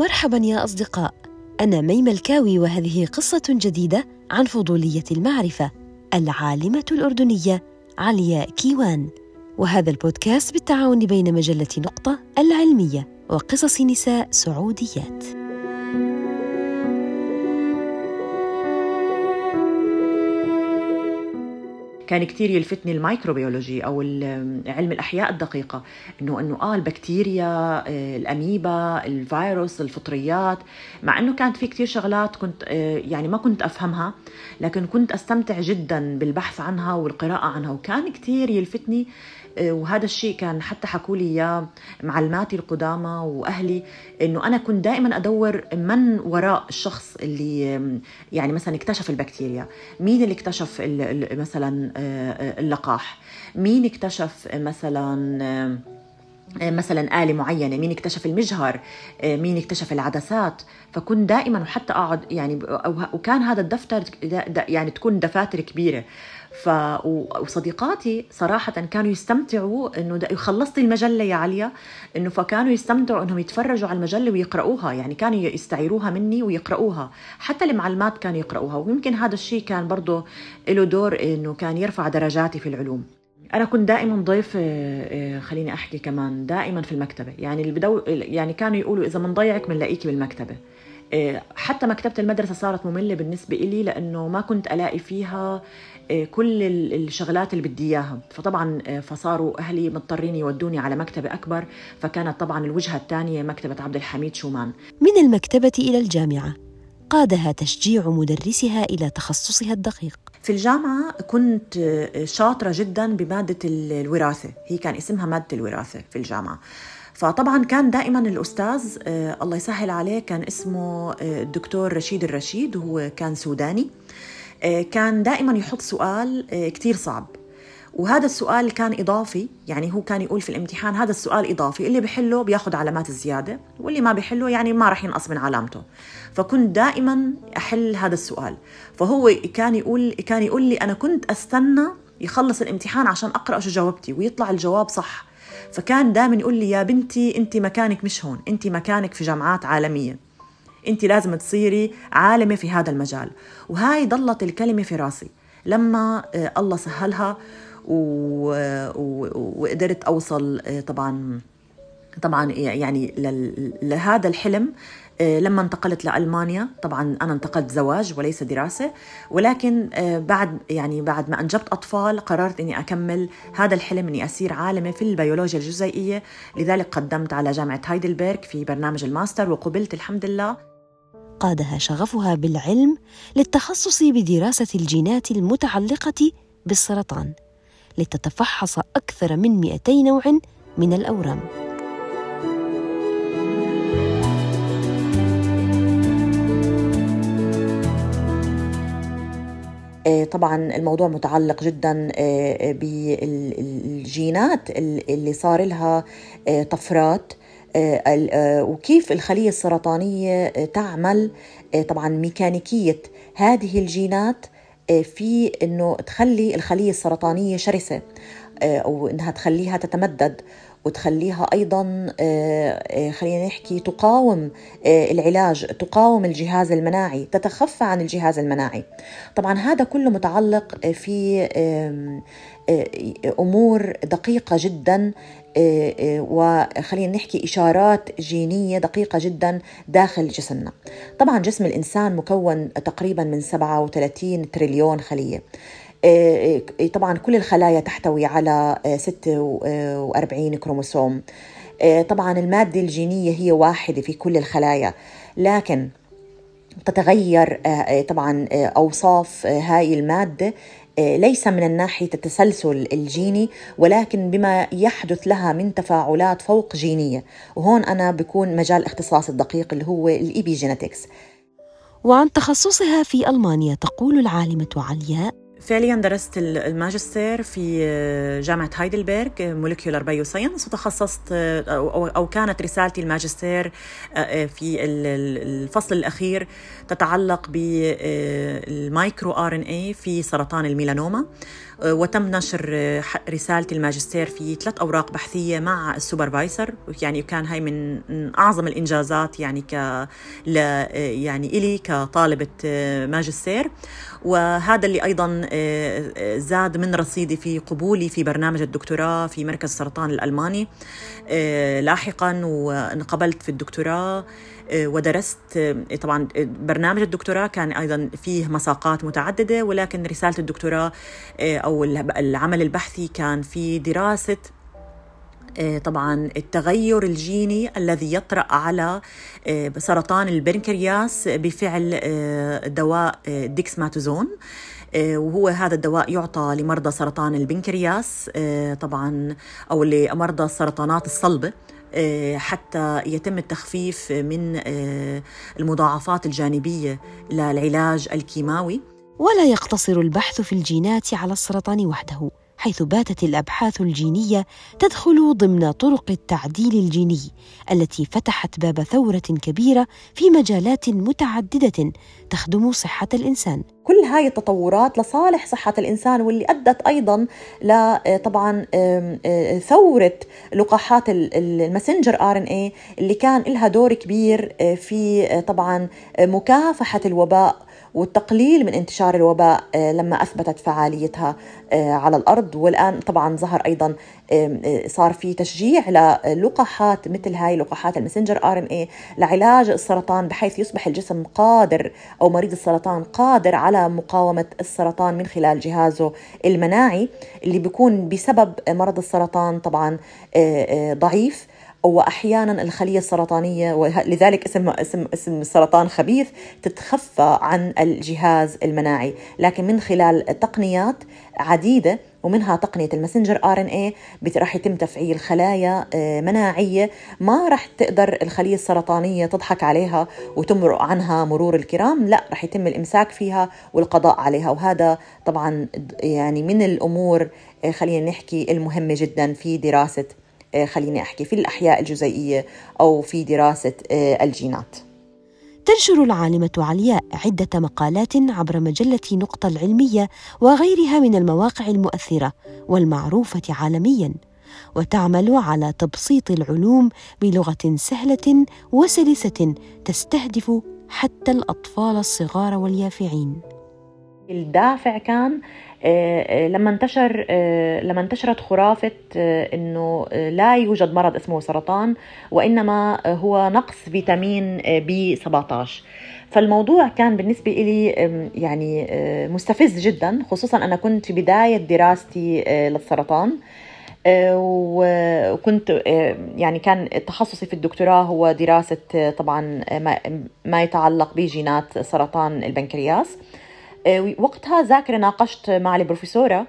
مرحبا يا أصدقاء. أنا ميمة الكاوي وهذه قصة جديدة عن فضولية المعرفة العالمة الأردنية علياء كيوان. وهذا البودكاست بالتعاون بين مجلة نقطة العلمية وقصص نساء سعوديات. كان كتير يلفتني ال microbiology أو علم الأحياء الدقيقة. انه إنه آه البكتيريا آه، الأميبا الفيروس الفطريات. مع إنه كانت في كتير شغلات كنت آه، يعني ما كنت أفهمها لكن كنت أستمتع جدا بالبحث عنها والقراءة عنها. وكان كتير يلفتني آه، وهذا الشيء كان حتى حكوا لي إياه معلماتي القدامى وأهلي إنه أنا كنت دائما أدور من وراء الشخص اللي يعني مثلا اكتشف البكتيريا. مين اللي اكتشف مثلا اللقاح. مين اكتشف مثلا مثلا آلة معينة؟ مين اكتشف المجهر؟ مين اكتشف العدسات؟ فكنت دائما وحتى أقعد يعني وكان هذا الدفتر يعني تكون دفاتر كبيرة. ف وصديقاتي صراحة كانوا يستمتعوا إنه خلصت المجلة يا عليا إنه فكانوا يستمتعوا إنهم يتفرجوا على المجلة ويقرأوها يعني كانوا يستعيروها مني ويقرأوها حتى المعلمات كانوا يقرأوها ويمكن هذا الشيء كان برضه له دور إنه كان يرفع درجاتي في العلوم. أنا كنت دائما ضيف آه، آه، خليني أحكي كمان دائما في المكتبة يعني اللي بدو يعني كانوا يقولوا إذا بنضيعك بنلاقيكي بالمكتبة. حتى مكتبة المدرسة صارت مملة بالنسبة إلي لأنه ما كنت ألاقي فيها كل الشغلات اللي بدي إياها. فطبعا فصاروا أهلي مضطرين يودوني على مكتبة أكبر فكانت طبعا الوجهة الثانية مكتبة عبد الحميد شومان. من المكتبة إلى الجامعة قادها تشجيع مدرسها إلى تخصصها الدقيق. في الجامعة كنت شاطرة جدا بمادة الوراثة. هي كان اسمها مادة الوراثة في الجامعة. فطبعا كان دائما الأستاذ آه، الله يسهل عليه كان اسمه آه، الدكتور رشيد الرشيد وهو كان سوداني. آه، كان دائما يحط سؤال كتير صعب. وهذا السؤال كان إضافي يعني هو كان يقول في الامتحان هذا السؤال إضافي اللي بحله بياخذ علامات الزيادة واللي ما بحله يعني ما راح ينقص من علامته. فكنت دائما أحل هذا السؤال. فهو كان يقول كان يقول لي أنا كنت أستنى يخلص الامتحان عشان أقرأ شو جاوبتي ويطلع الجواب صح. فكان دائما يقول لي يا بنتي أنت مكانك مش هون أنت مكانك في جامعات عالمية. أنت لازم تصيري عالمة في هذا المجال. وهاي ضلت الكلمة في راسي. لما آه، الله سهلها وقدرت أوصل آه، طبعا طبعا يعني لهذا الحلم لما انتقلت لألمانيا طبعا أنا انتقلت زواج وليس دراسة ولكن آه، بعد يعني بعد ما أنجبت أطفال قررت إني أكمل هذا الحلم إني اصير عالمه في البيولوجيا الجزيئية. لذلك قدمت على جامعة هايدلبرغ في برنامج الماستر وقبلت الحمد لله. قادها شغفها بالعلم للتخصص بدراسة الجينات المتعلقة بالسرطان لتتفحص أكثر من 200 نوع من الأورام. طبعا الموضوع متعلق جدا آه، بالجينات اللي صار لها آه، طفرات وكيف الخلية السرطانية تعمل طبعا ميكانيكية هذه الجينات آه، في إنه تخلي الخلية السرطانية شرسة. آه، أو إنها تخليها تتمدد وتخليها أيضا آه، خلينا نحكي تقاوم العلاج تقاوم الجهاز المناعي تتخفى عن الجهاز المناعي. طبعا هذا كله متعلق في أمور دقيقة جدا آه، آه، وخلينا نحكي إشارات جينية دقيقة جدا داخل جسمنا. طبعا جسم الإنسان مكون تقريبا من 37 تريليون خلية. آه، طبعا كل الخلايا تحتوي على 46 كروموسوم. طبعا المادة الجينية هي واحدة في كل الخلايا لكن تتغير طبعا أوصاف هاي المادة آه، ليس من الناحية التسلسل الجيني ولكن بما يحدث لها من تفاعلات فوق جينية. وهون أنا بكون مجال اختصاصي الدقيق اللي هو ال epigenetics وعن تخصصها في ألمانيا تقول العالمة علياء فعليا درست الماجستير في جامعة هايدلبرغ molecular bioscience وتخصصت أو كانت رسالتي الماجستير في الفصل الأخير تتعلق بال micro RNA في سرطان الميلانوما. وتم نشر رسالة الماجستير في ثلاث أوراق بحثية مع ال supervisor يعني كان هاي من أعظم الإنجازات يعني ك يعني إلي كطالبة ماجستير. وهذا اللي أيضا زاد من رصيدي في قبولي في برنامج الدكتوراه في مركز السرطان الألماني. لاحقا وانقبلت في الدكتوراه. ودرست طبعا برنامج الدكتوراه كان أيضا فيه مساقات متعددة ولكن رسالة الدكتوراه أو العمل البحثي كان في دراسة طبعا التغير الجيني الذي يطرأ على سرطان البنكرياس بفعل دواء ديكسماتوزون. وهو هذا الدواء يعطى لمرضى سرطان البنكرياس طبعا أو لمرضى السرطانات الصلبه حتى يتم التخفيف من المضاعفات الجانبية للعلاج الكيماوي. ولا يقتصر البحث في الجينات على السرطان وحده. حيث باتت الأبحاث الجينية تدخل ضمن طرق التعديل الجيني التي فتحت باب ثورة كبيرة في مجالات متعددة تخدم صحة الإنسان. كل هاي التطورات لصالح صحة الإنسان واللي أدت أيضا ل طبعا ثورة لقاحات ال messenger RNA اللي كان لها دور كبير في طبعا مكافحة الوباء والتقليل من انتشار الوباء لما أثبتت فعاليتها على الأرض. والآن طبعا ظهر أيضا صار في تشجيع للقاحات مثل هاي لقاحات المسنجر آر ان اي لعلاج السرطان بحيث يصبح الجسم قادر أو مريض السرطان قادر على مقاومة السرطان من خلال جهازه المناعي اللي بيكون بسبب مرض السرطان طبعا ضعيف. وأحيانا الخلية السرطانية ولذلك اسم اسم اسم السرطان خبيث تتخفى عن الجهاز المناعي. لكن من خلال تقنيات عديدة ومنها تقنية المسنجر آر إن اي راح يتم تفعيل خلايا مناعية ما راح تقدر الخلية السرطانية تضحك عليها وتمرق عنها مرور الكرام. لا راح يتم الإمساك فيها والقضاء عليها. وهذا طبعا يعني من الأمور خلينا نحكي المهمة جدا في دراسة خليني أحكي في الأحياء الجزيئية أو في دراسة الجينات. تنشر العالمة علياء عدة مقالات عبر مجلة نقطة العلمية وغيرها من المواقع المؤثرة والمعروفة عالميا، وتعمل على تبسيط العلوم بلغة سهلة وسلسة تستهدف حتى الأطفال الصغار واليافعين. الدافع كان لما انتشر لما انتشرت خرافة إنه لا يوجد مرض اسمه سرطان وإنما هو نقص فيتامين بي 17 فالموضوع كان بالنسبة لي يعني مستفز جدا خصوصا أنا كنت في بداية دراستي للسرطان وكنت يعني كان تخصصي في الدكتوراه هو دراسة طبعا ما يتعلق بجينات سرطان البنكرياس. وقتها ذاكرة ناقشت مع البروفيسورة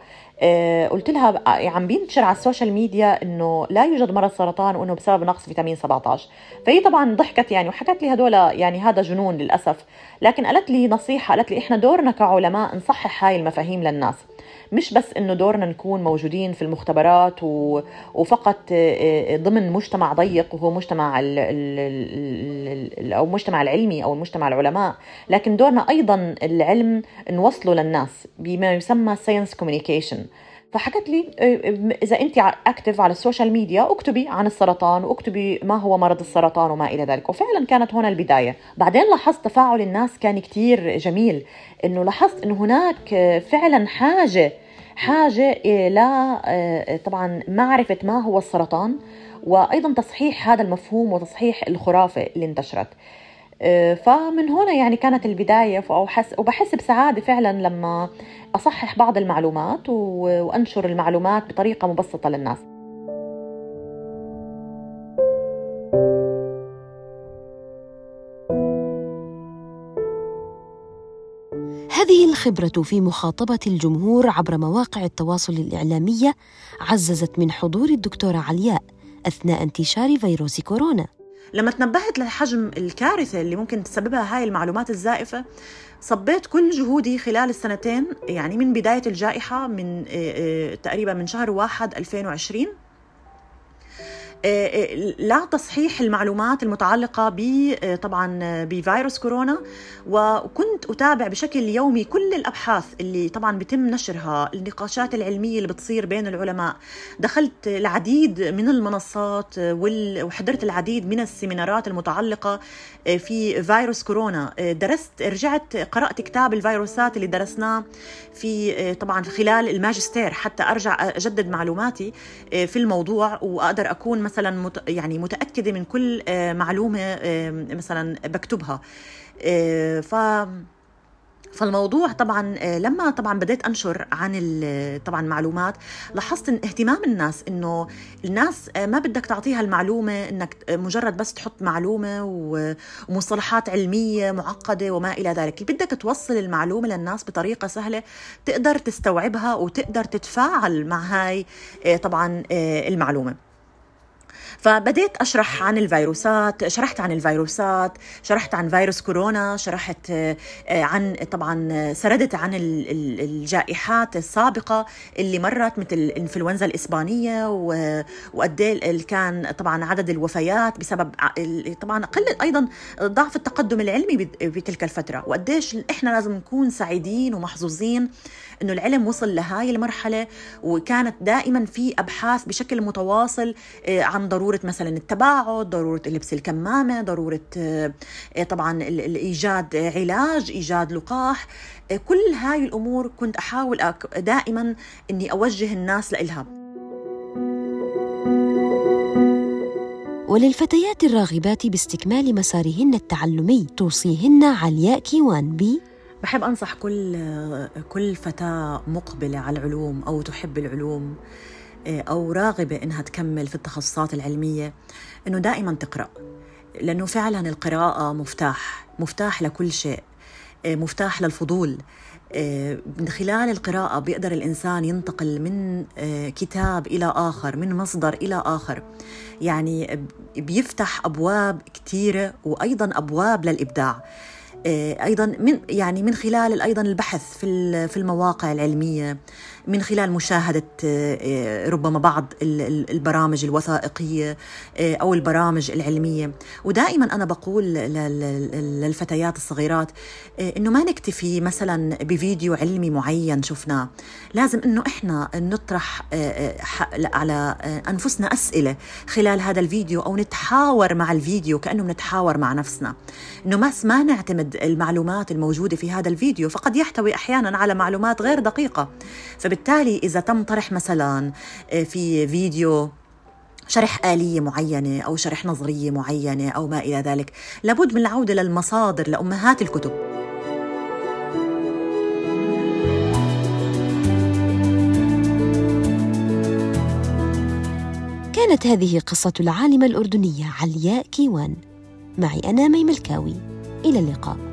قلت لها عم بينتشر على ال social media إنه لا يوجد مرض سرطان وإنه بسبب نقص فيتامين 17 فهي طبعا ضحكت يعني وحكت لي هدول يعني هذا جنون للأسف. لكن قالت لي نصيحة قالت لي إحنا دورنا كعلماء نصحح هاي المفاهيم للناس. مش بس إنه دورنا نكون موجودين في المختبرات وفقط ضمن مجتمع ضيق وهو مجتمع ال ال أو المجتمع العلمي أو المجتمع العلماء. لكن دورنا أيضا العلم نوصله للناس بما يسمى science communication فحكت لي إذا انت active على ال social media اكتبي عن السرطان واكتبي ما هو مرض السرطان وما إلى ذلك. وفعلا كانت هنا البداية. بعدين لاحظت تفاعل الناس كان كتير جميل. إنه لاحظت إنه هناك فعلا حاجة حاجة إلى طبعا معرفة ما هو السرطان وأيضا تصحيح هذا المفهوم وتصحيح الخرافة اللي انتشرت. فمن هنا يعني كانت البداية وبحس بسعادة فعلا لما أصحح بعض المعلومات وأنشر المعلومات بطريقة مبسطة للناس. هذه الخبرة في مخاطبة الجمهور عبر مواقع التواصل الإعلامية عززت من حضور الدكتورة علياء أثناء انتشار فيروس كورونا. لما تنبهت لحجم الكارثة اللي ممكن تسببها هاي المعلومات الزائفة صبيت كل جهودي خلال السنتين يعني من بداية الجائحة من تقريبا من شهر واحد 2020 لا تصحيح المعلومات المتعلقة ب طبعا بفيروس كورونا. وكنت أتابع بشكل يومي كل الأبحاث اللي طبعا بتم نشرها النقاشات العلمية اللي بتصير بين العلماء. دخلت العديد من المنصات وحضرت العديد من السيمينارات المتعلقة في فيروس كورونا. درست رجعت قرأت كتاب الفيروسات اللي درسناه في طبعا خلال الماجستير. حتى أرجع أجدد معلوماتي في الموضوع وأقدر أكون مثلا يعني متأكدة من كل آه، معلومة آه، مثلا بكتبها. آه، ف فالموضوع طبعا لما طبعا بديت أنشر عن طبعا معلومات لاحظت إن اهتمام الناس إنه الناس ما بدك تعطيها المعلومة إنك مجرد بس تحط معلومة ومصطلحات علمية معقدة وما إلى ذلك. بدك توصل المعلومة للناس بطريقة سهلة تقدر تستوعبها وتقدر تتفاعل مع هاي طبعا المعلومة. فبديت أشرح عن الفيروسات شرحت عن الفيروسات شرحت عن فيروس كورونا شرحت آه، عن طبعا سردت عن الجائحات السابقة اللي مرت مثل الإنفلونزا الإسبانية وقد إيه كان طبعا عدد الوفيات بسبب طبعا قل أيضا ضعف التقدم العلمي بتلك الفترة. وقديش إحنا لازم نكون سعيدين ومحظوظين إنه العلم وصل لهاي المرحلة وكانت دائما في أبحاث بشكل متواصل آه، عن ضرورة مثلا التباعد ضرورة لبس الكمامة ضرورة آه، آه، طبعا إيجاد علاج إيجاد لقاح. كل هاي الأمور كنت أحاول دائما إني أوجه الناس لإلها. وللفتيات الراغبات باستكمال مسارهن التعلمي توصيهن علياء كيوان ب بحب أنصح كل كل فتاة مقبلة على العلوم أو تحب العلوم أو راغبة إنها تكمل في التخصصات العلمية إنه دائما تقرأ. لأنه فعلا القراءة مفتاح مفتاح لكل شيء مفتاح للفضول. من خلال القراءة بيقدر الإنسان ينتقل من كتاب إلى آخر من مصدر إلى آخر. يعني بيفتح أبواب كثيرة وأيضا أبواب للإبداع. آه، أيضا من يعني من خلال أيضا البحث في في المواقع العلمية من خلال مشاهدة آه، آه، ربما بعض البرامج الوثائقية أو البرامج العلمية. ودائما أنا بقول للفتيات الصغيرات إنه ما نكتفي مثلا بفيديو علمي معين شفناه. لازم إنه إحنا نطرح على أنفسنا أسئلة خلال هذا الفيديو أو نتحاور مع الفيديو كأنه نتحاور مع نفسنا. إنه بس ما نعتمد المعلومات الموجودة في هذا الفيديو فقد يحتوي أحيانا على معلومات غير دقيقة. فبالتالي إذا تم طرح مثلا آه، في فيديو شرح آلية معينة أو شرح نظرية معينة أو ما إلى ذلك لابد من العودة للمصادر لأمهات الكتب. كانت هذه قصة العالمة الأردنية علياء كيوان. معي أنا مي ملكاوي إلى اللقاء.